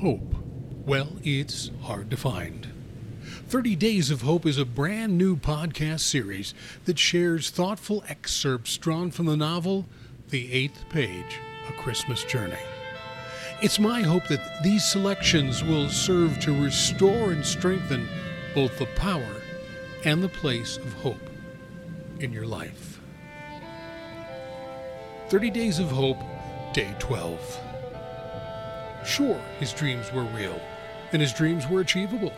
Hope. Well, it's hard to find. 30 Days of Hope is a brand new podcast series that shares thoughtful excerpts drawn from the novel The Eighth Page A Christmas Journey. It's my hope that these selections will serve to restore and strengthen both the power and the place of hope in your life. 30 Days of Hope, Day 12. Sure, his dreams were real, and his dreams were achievable.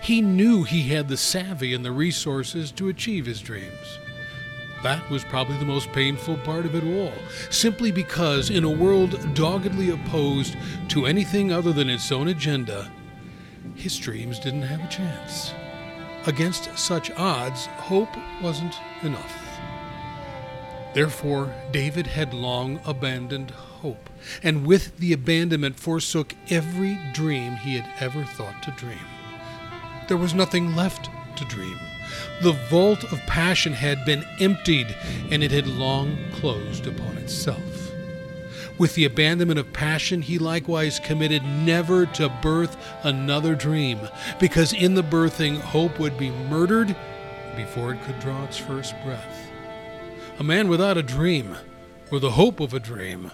He knew he had the savvy and the resources to achieve his dreams. That was probably the most painful part of it all, simply because, in a world doggedly opposed to anything other than its own agenda, his dreams didn't have a chance. Against such odds, hope wasn't enough. Therefore, David had long abandoned hope, and with the abandonment forsook every dream he had ever thought to dream. There was nothing left to dream. The vault of passion had been emptied, and it had long closed upon itself. With the abandonment of passion, he likewise committed never to birth another dream, because in the birthing, hope would be murdered before it could draw its first breath. A man without a dream, or the hope of a dream,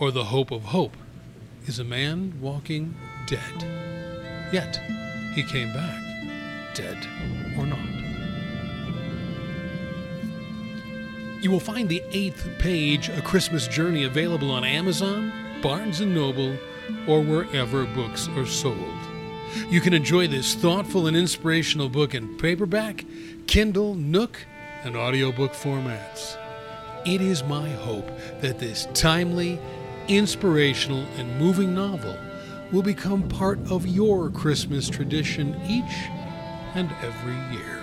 or the hope of hope, is a man walking dead. Yet he came back, dead or not. You will find the eighth page, A Christmas Journey, available on Amazon, Barnes & Noble, or wherever books are sold. You can enjoy this thoughtful and inspirational book in paperback, Kindle, Nook, and audiobook formats. It is my hope that this timely, inspirational, and moving novel will become part of your Christmas tradition each and every year.